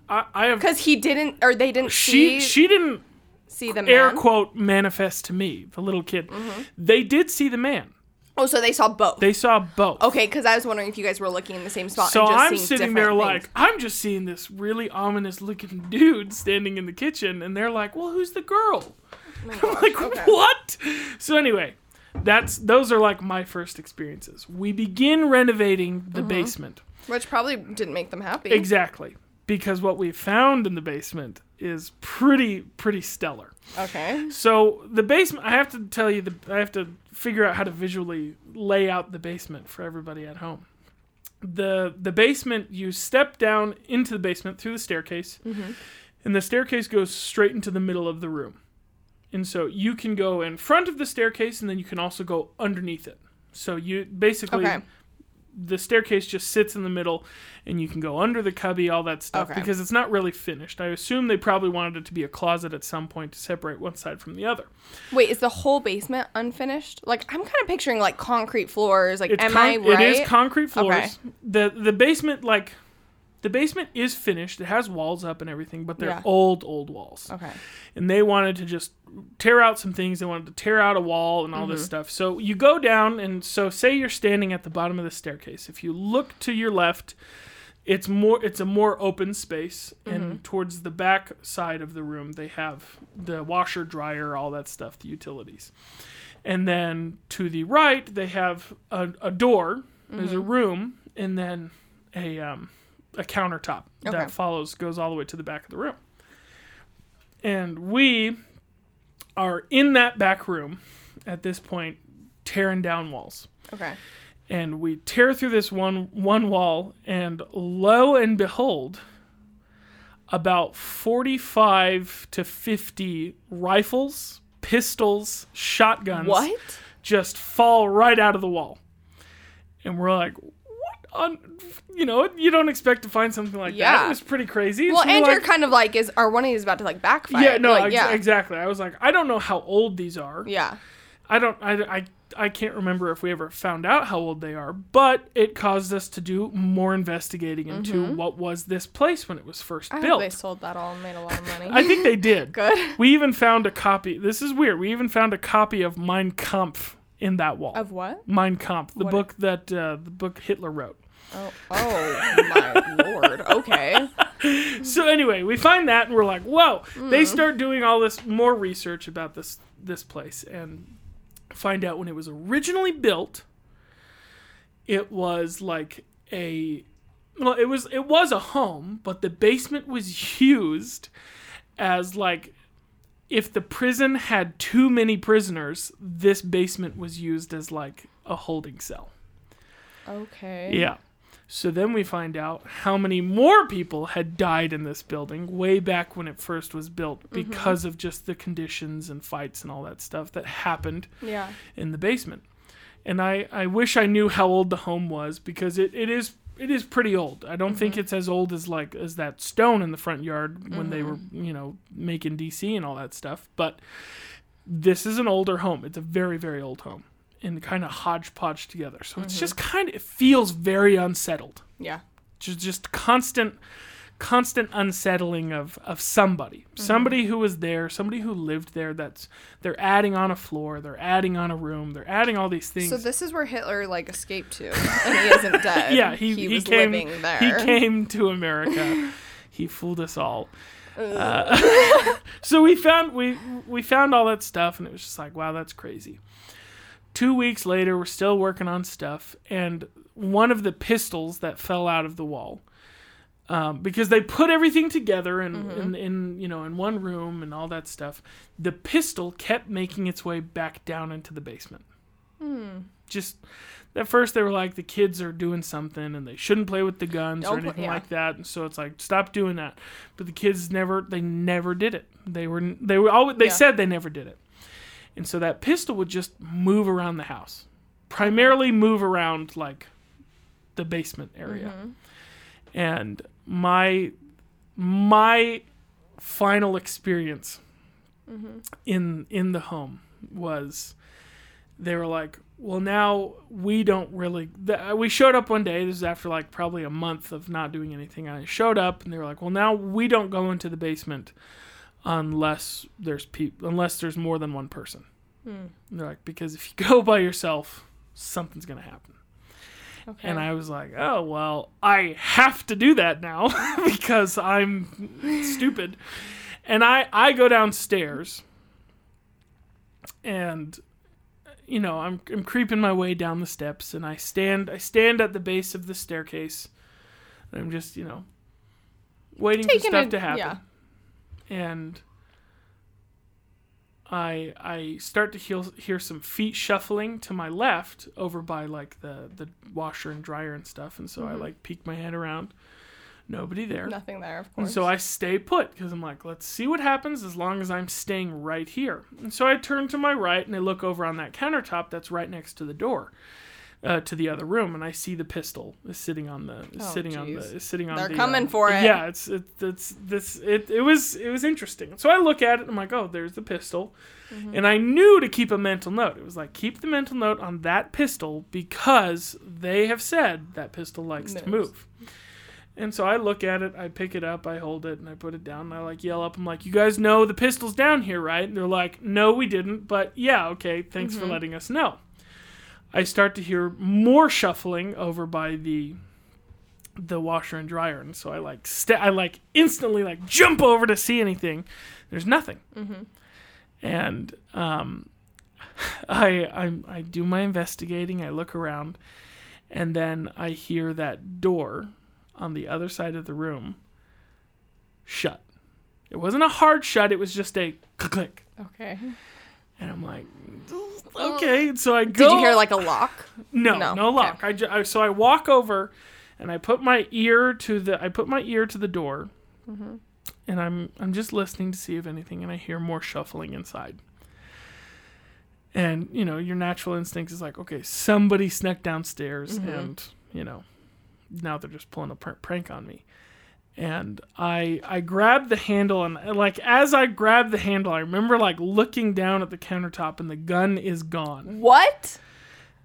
I, I have. Because he didn't, or they didn't She see she didn't see the man. air quote manifest to me the little kid. Mm-hmm. They did see the man. Oh, so they saw both. They saw both. okay, because I was wondering if you guys were looking in the same spot. So and just I'm sitting there things. like I'm just seeing this really ominous looking dude standing in the kitchen, and they're like, "Well, who's the girl?" I'm like, okay. "What?" So anyway, that's those are like my first experiences. We begin renovating the Mm-hmm. basement which probably didn't make them happy. exactly because what we found in the basement is pretty pretty stellar. Okay. So the basement, I have to tell you, the, I have to figure out how to visually lay out the basement for everybody at home. the The basement, you step down into the basement through the staircase, mm-hmm. and the staircase goes straight into the middle of the room. And so you can go in front of the staircase, and then you can also go underneath it. So you basically Okay. The staircase just sits in the middle, and you can go under the cubby, all that stuff, Okay. because it's not really finished. I assume they probably wanted it to be a closet at some point to separate one side from the other. Wait, is the whole basement unfinished? Like I'm kind of picturing like concrete floors. Like, It's am con- I right? It is concrete floors. Okay. The the basement like the basement is finished. It has walls up and everything, but they're Yeah. old old walls. okay. And they wanted to just tear out some things. They wanted to tear out a wall and all Mm-hmm. this stuff. So you go down and so say you're standing at the bottom of the staircase. If you look to your left, it's more it's a more open space Mm-hmm. and towards the back side of the room they have the washer dryer all that stuff the utilities and then to the right they have a, a door there's Mm-hmm. a room and then a um, a countertop Okay. that follows goes all the way to the back of the room and we are in that back room at this point tearing down walls Okay. and we tear through this one one wall and lo and behold about 45 to 50 rifles pistols shotguns What? just fall right out of the wall and we're like on you know you don't expect to find something like that Yeah. it was pretty crazy Well, So and like- you're kind of like, is are one of these about to like backfire? yeah no Like, ex- yeah, exactly i was like i don't know how old these are yeah. I don't I, I I can't remember if we ever found out how old they are, but it caused us to do more investigating into what was this place when it was first Mm-hmm. I built. they sold that all and made a lot of money. I think they did. Good. We even found a copy. This is weird. We even found a copy of Mein Kampf in that wall. Of what? Mein Kampf, the What- book that uh, the book Hitler wrote. Oh, oh my lord. Okay. So anyway, we find that and we're like, "Whoa!" Mm. They start doing all this more research about this this place and find out when it was originally built, it was like a well, it was it was a home, but the basement was used as like if the prison had too many prisoners, this basement was used as like a holding cell. Okay. Yeah. So then we find out how many more people had died in this building way back when it first was built mm-hmm. because of just the conditions and fights and all that stuff that happened Yeah. in the basement. And I, I wish I knew how old the home was because it, it is it is pretty old. I don't think mm-hmm. it's as old as like as that stone in the front yard when they were, mm-hmm. you know, making DC and all that stuff. But this is an older home. It's a very, very old home. And kind of hodgepodge together. So it's mm-hmm. just kind of it feels very unsettled Yeah. just just constant constant unsettling of of somebody. Somebody who was there somebody who lived there that's they're adding on a floor they're adding on a room they're adding all these things. So this is where Hitler like escaped to, and he isn't dead. yeah he, he, was came living there. he came to america. He fooled us all. Uh, so we found we we found all that stuff and it was just like wow that's crazy. Two weeks later we're still working on stuff and one of the pistols that fell out of the wall um, because they put everything together in, Mm-hmm. in, in you know in one room and all that stuff the pistol kept making its way back down into the basement Hmm. just at first they were like the kids are doing something and they shouldn't play with the guns or Don't put- anything yeah. like that and so it's like stop doing that but the kids never they never did it they were they were always they Yeah. said they never did it and so that pistol would just move around the house primarily move around like the basement area Mm-hmm. and my my final experience Mm-hmm. in in the home was they were like well now we don't really the, we showed up one day this is after like probably a month of not doing anything i showed up and they were like well now we don't go into the basement unless there's peop- unless there's more than one person. And they're like because if you go by yourself something's going to happen Okay. and I was like, oh, well, I have to do that now because I'm stupid. And I, I go downstairs and you know, I'm I'm creeping my way down the steps and I stand I stand at the base of the staircase. And I'm just, you know, waiting for stuff a- to happen. yeah. And I I start to hear, hear some feet shuffling to my left over by like the the washer and dryer and stuff and so I mm-hmm. like peek my head around. Nobody there. Nothing there, of course. and so I stay put because I'm like let's see what happens as long as I'm staying right here. And so I turn to my right and I look over on that countertop that's right next to the door uh, to the other room, and I see the pistol is sitting on the is Oh, sitting on the is sitting on. They're the, coming um, for it. Yeah, it's it, it's this it it was it was interesting. So I look at it, and I'm like, oh, there's the pistol, Mm-hmm. and I knew to keep a mental note. It was like keep the mental note on that pistol because they have said that pistol likes to move. And so I look at it, I pick it up, I hold it, and I put it down. And I like yell up. I'm like, "You guys know the pistol's down here, right?" And they're like, "No, we didn't." But yeah, okay. Thanks for letting us know. I start to hear more shuffling over by the the washer and dryer, and so I like st- I like instantly like jump over to see anything. There's nothing, and um, I I I do my investigating. I look around, and then I hear that door on the other side of the room shut. It wasn't a hard shut. It was just a click, Okay. And I'm like, okay. So I go. Did you hear like a lock? No, No, no, okay. lock. I, ju- I so I walk over, and I put my ear to the I put my ear to the door, Mm-hmm. and I'm I'm just listening to see if anything, and I hear more shuffling inside. And you know your natural instinct is like, okay, somebody snuck downstairs, Mm-hmm. and you know now they're just pulling a pr- prank on me. And I I grabbed the handle, and like as I grabbed the handle, I remember like looking down at the countertop, and the gun is gone. What?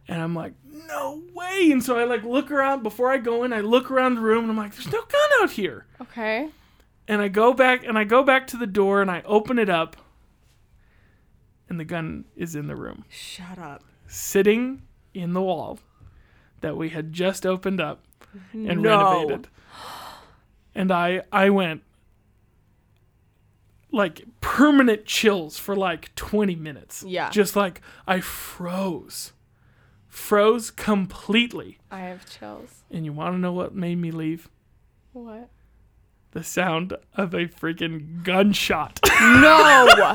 And I'm like, no way. And so I like look around before I go in. I look around the room and I'm like, there's no gun out here. Okay. And I go back and I go back to the door and I open it up. And the gun is in the room, Shut up. sitting in the wall that we had just opened up and No. renovated. And I I went like permanent chills for like 20 minutes. Yeah. Just like I froze. Froze completely. I have chills. And you want to know what made me leave? What? The sound of a freaking gunshot. No.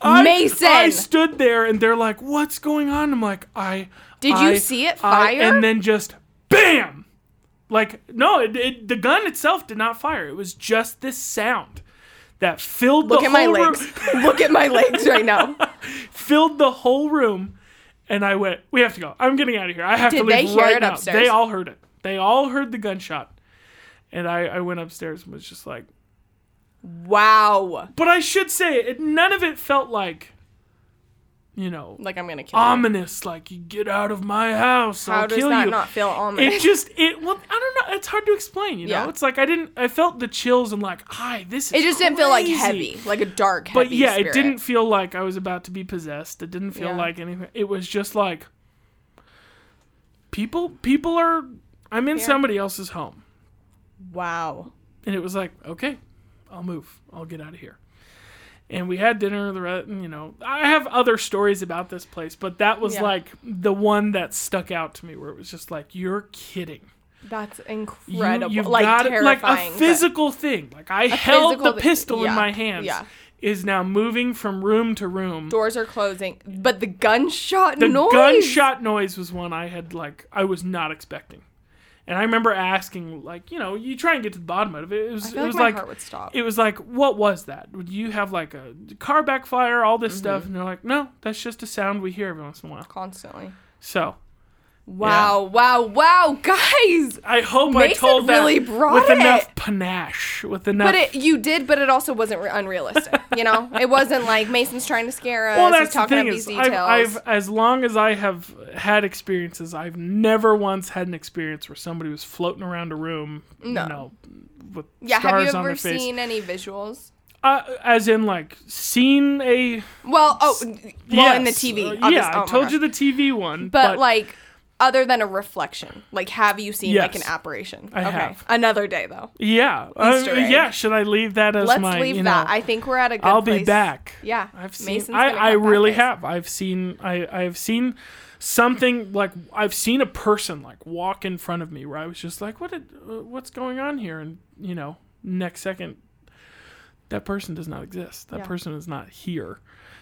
I- Mason! I stood there and they're like, "What's going on?" I'm like, "I." Did you see it I- fire? and then just bam. Like no, it, it, the gun itself did not fire. It was just this sound that filled Look the at my whole room. legs. Look at my legs right now. filled the whole room, and I went, "We have to go. I'm getting out of here. I have to leave right it now." upstairs? They all heard it. They all heard the gunshot, and I, I went upstairs and was just like, Wow. but I should say it. None of it felt like, you know, Like I'm gonna kill you. ominous. Like you get out of my house. How I'll kill you. How does that not feel ominous? it just it well I don't know it's hard to explain you know it's like I didn't I felt the chills and like hi this is It just didn't feel like heavy, like a dark, heavy but yeah spirit. it didn't feel like I was about to be possessed it didn't feel Yeah. like anything it was just like people people are I'm in Yeah. somebody else's home Wow. and it was like okay I'll move I'll get out of here and we had dinner the you know I have other stories about this place but that was Yeah. like the one that stuck out to me where it was just like you're kidding That's incredible. you've like got it, like a physical thing. Like I held the pistol in yeah, my hands. yeah. Is now moving from room to room. Doors are closing, but the gunshot the noise. gunshot noise was one I had like I was not expecting. And I remember asking, like, you know, you try and get to the bottom of it. It was I feel it like was like stop. it was like, what was that? Would you have like a car backfire, all this Mm-hmm. stuff? And they're like, no, that's just a sound we hear every once in a while. Constantly. So Wow! Wow! Wow! Guys, I hope I Mason told that really brought with it. enough panache, with enough. but it you did, but it also wasn't re- unrealistic. You know, it wasn't like Mason's trying to scare us. well, he's that's the talking thing up is, these I've, details. I've as long as I have had experiences, I've never once had an experience where somebody was floating around a room, No. you know, with yeah, have stars you on ever seen any visuals? Uh, as in, like, seen a. Well, oh, well, in the TV. uh, yeah, oh I told gosh. you the TV one, But, but, like, other than a reflection, like, have you seen like an apparition? I okay, have. another day though. yeah, uh, yeah. Should I leave that as my. Let's leave you that. know, I think we're at a good I'll be back. Yeah, I've seen. Mason's I, I really guys. have. I've seen. I I've seen something like I've seen a person like walk in front of me where I was just like, what? Did, uh, what's going on here? And you know, next second, that person does not exist. That Yeah. person is not here.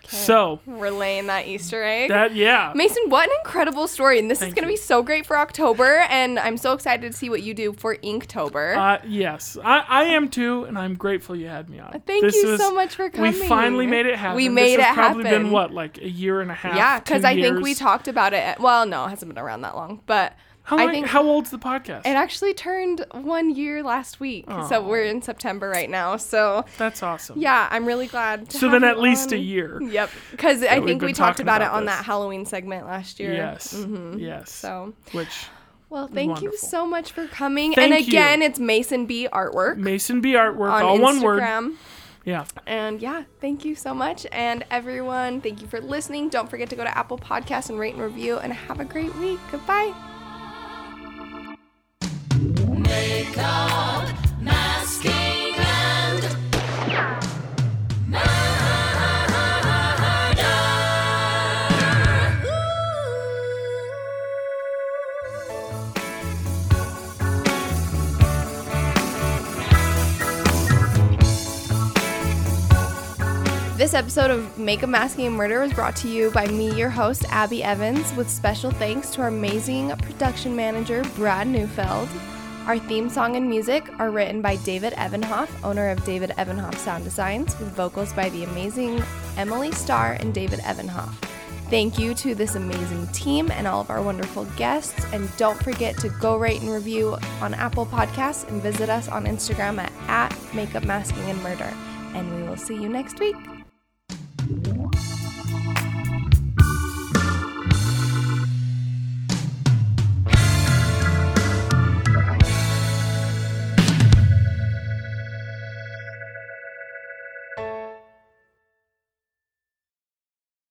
So We're laying that Easter egg. that yeah. Mason, what an incredible story. And this Thank is going to be so great for October. And I'm so excited to see what you do for Inktober. Uh, yes, I, I am too, and I'm grateful you had me on. Thank This you so much for coming. We finally made it happen. We This made has it probably happen. been what, like a year and a half? yeah, because I think we talked about it. Well, no, it hasn't been around that long. But How, I think how old's the podcast? it actually turned one year last week. So we're in September right now. So That's awesome. yeah, I'm really glad. To So have then at least a year. Yep, because I think we talked about, about it on this. that Halloween segment last year. Yes. Mhm. Yes. So, Which well, thank you so much for coming. Thank and again, you. it's Mason B Artwork Mason B artwork, on all Instagram. one word. Yeah. And yeah, thank you so much. And everyone, thank you for listening. Don't forget to go to Apple Podcasts and rate and review. And have a great week. Goodbye. This episode of Makeup Masking and Murder was brought to you by me, your host, Abi Evans, with special thanks to our amazing production manager, Brad Neufeld. Our theme song and music are written by David Evanhoff, owner of David Evanhoff Sound Designs, with vocals by the amazing Emily Starr and David Evanhoff. Thank you to this amazing team and all of our wonderful guests. And don't forget to go rate and review on Apple Podcasts and visit us on Instagram at, at Makeup Masking and Murder. And we will see you next week.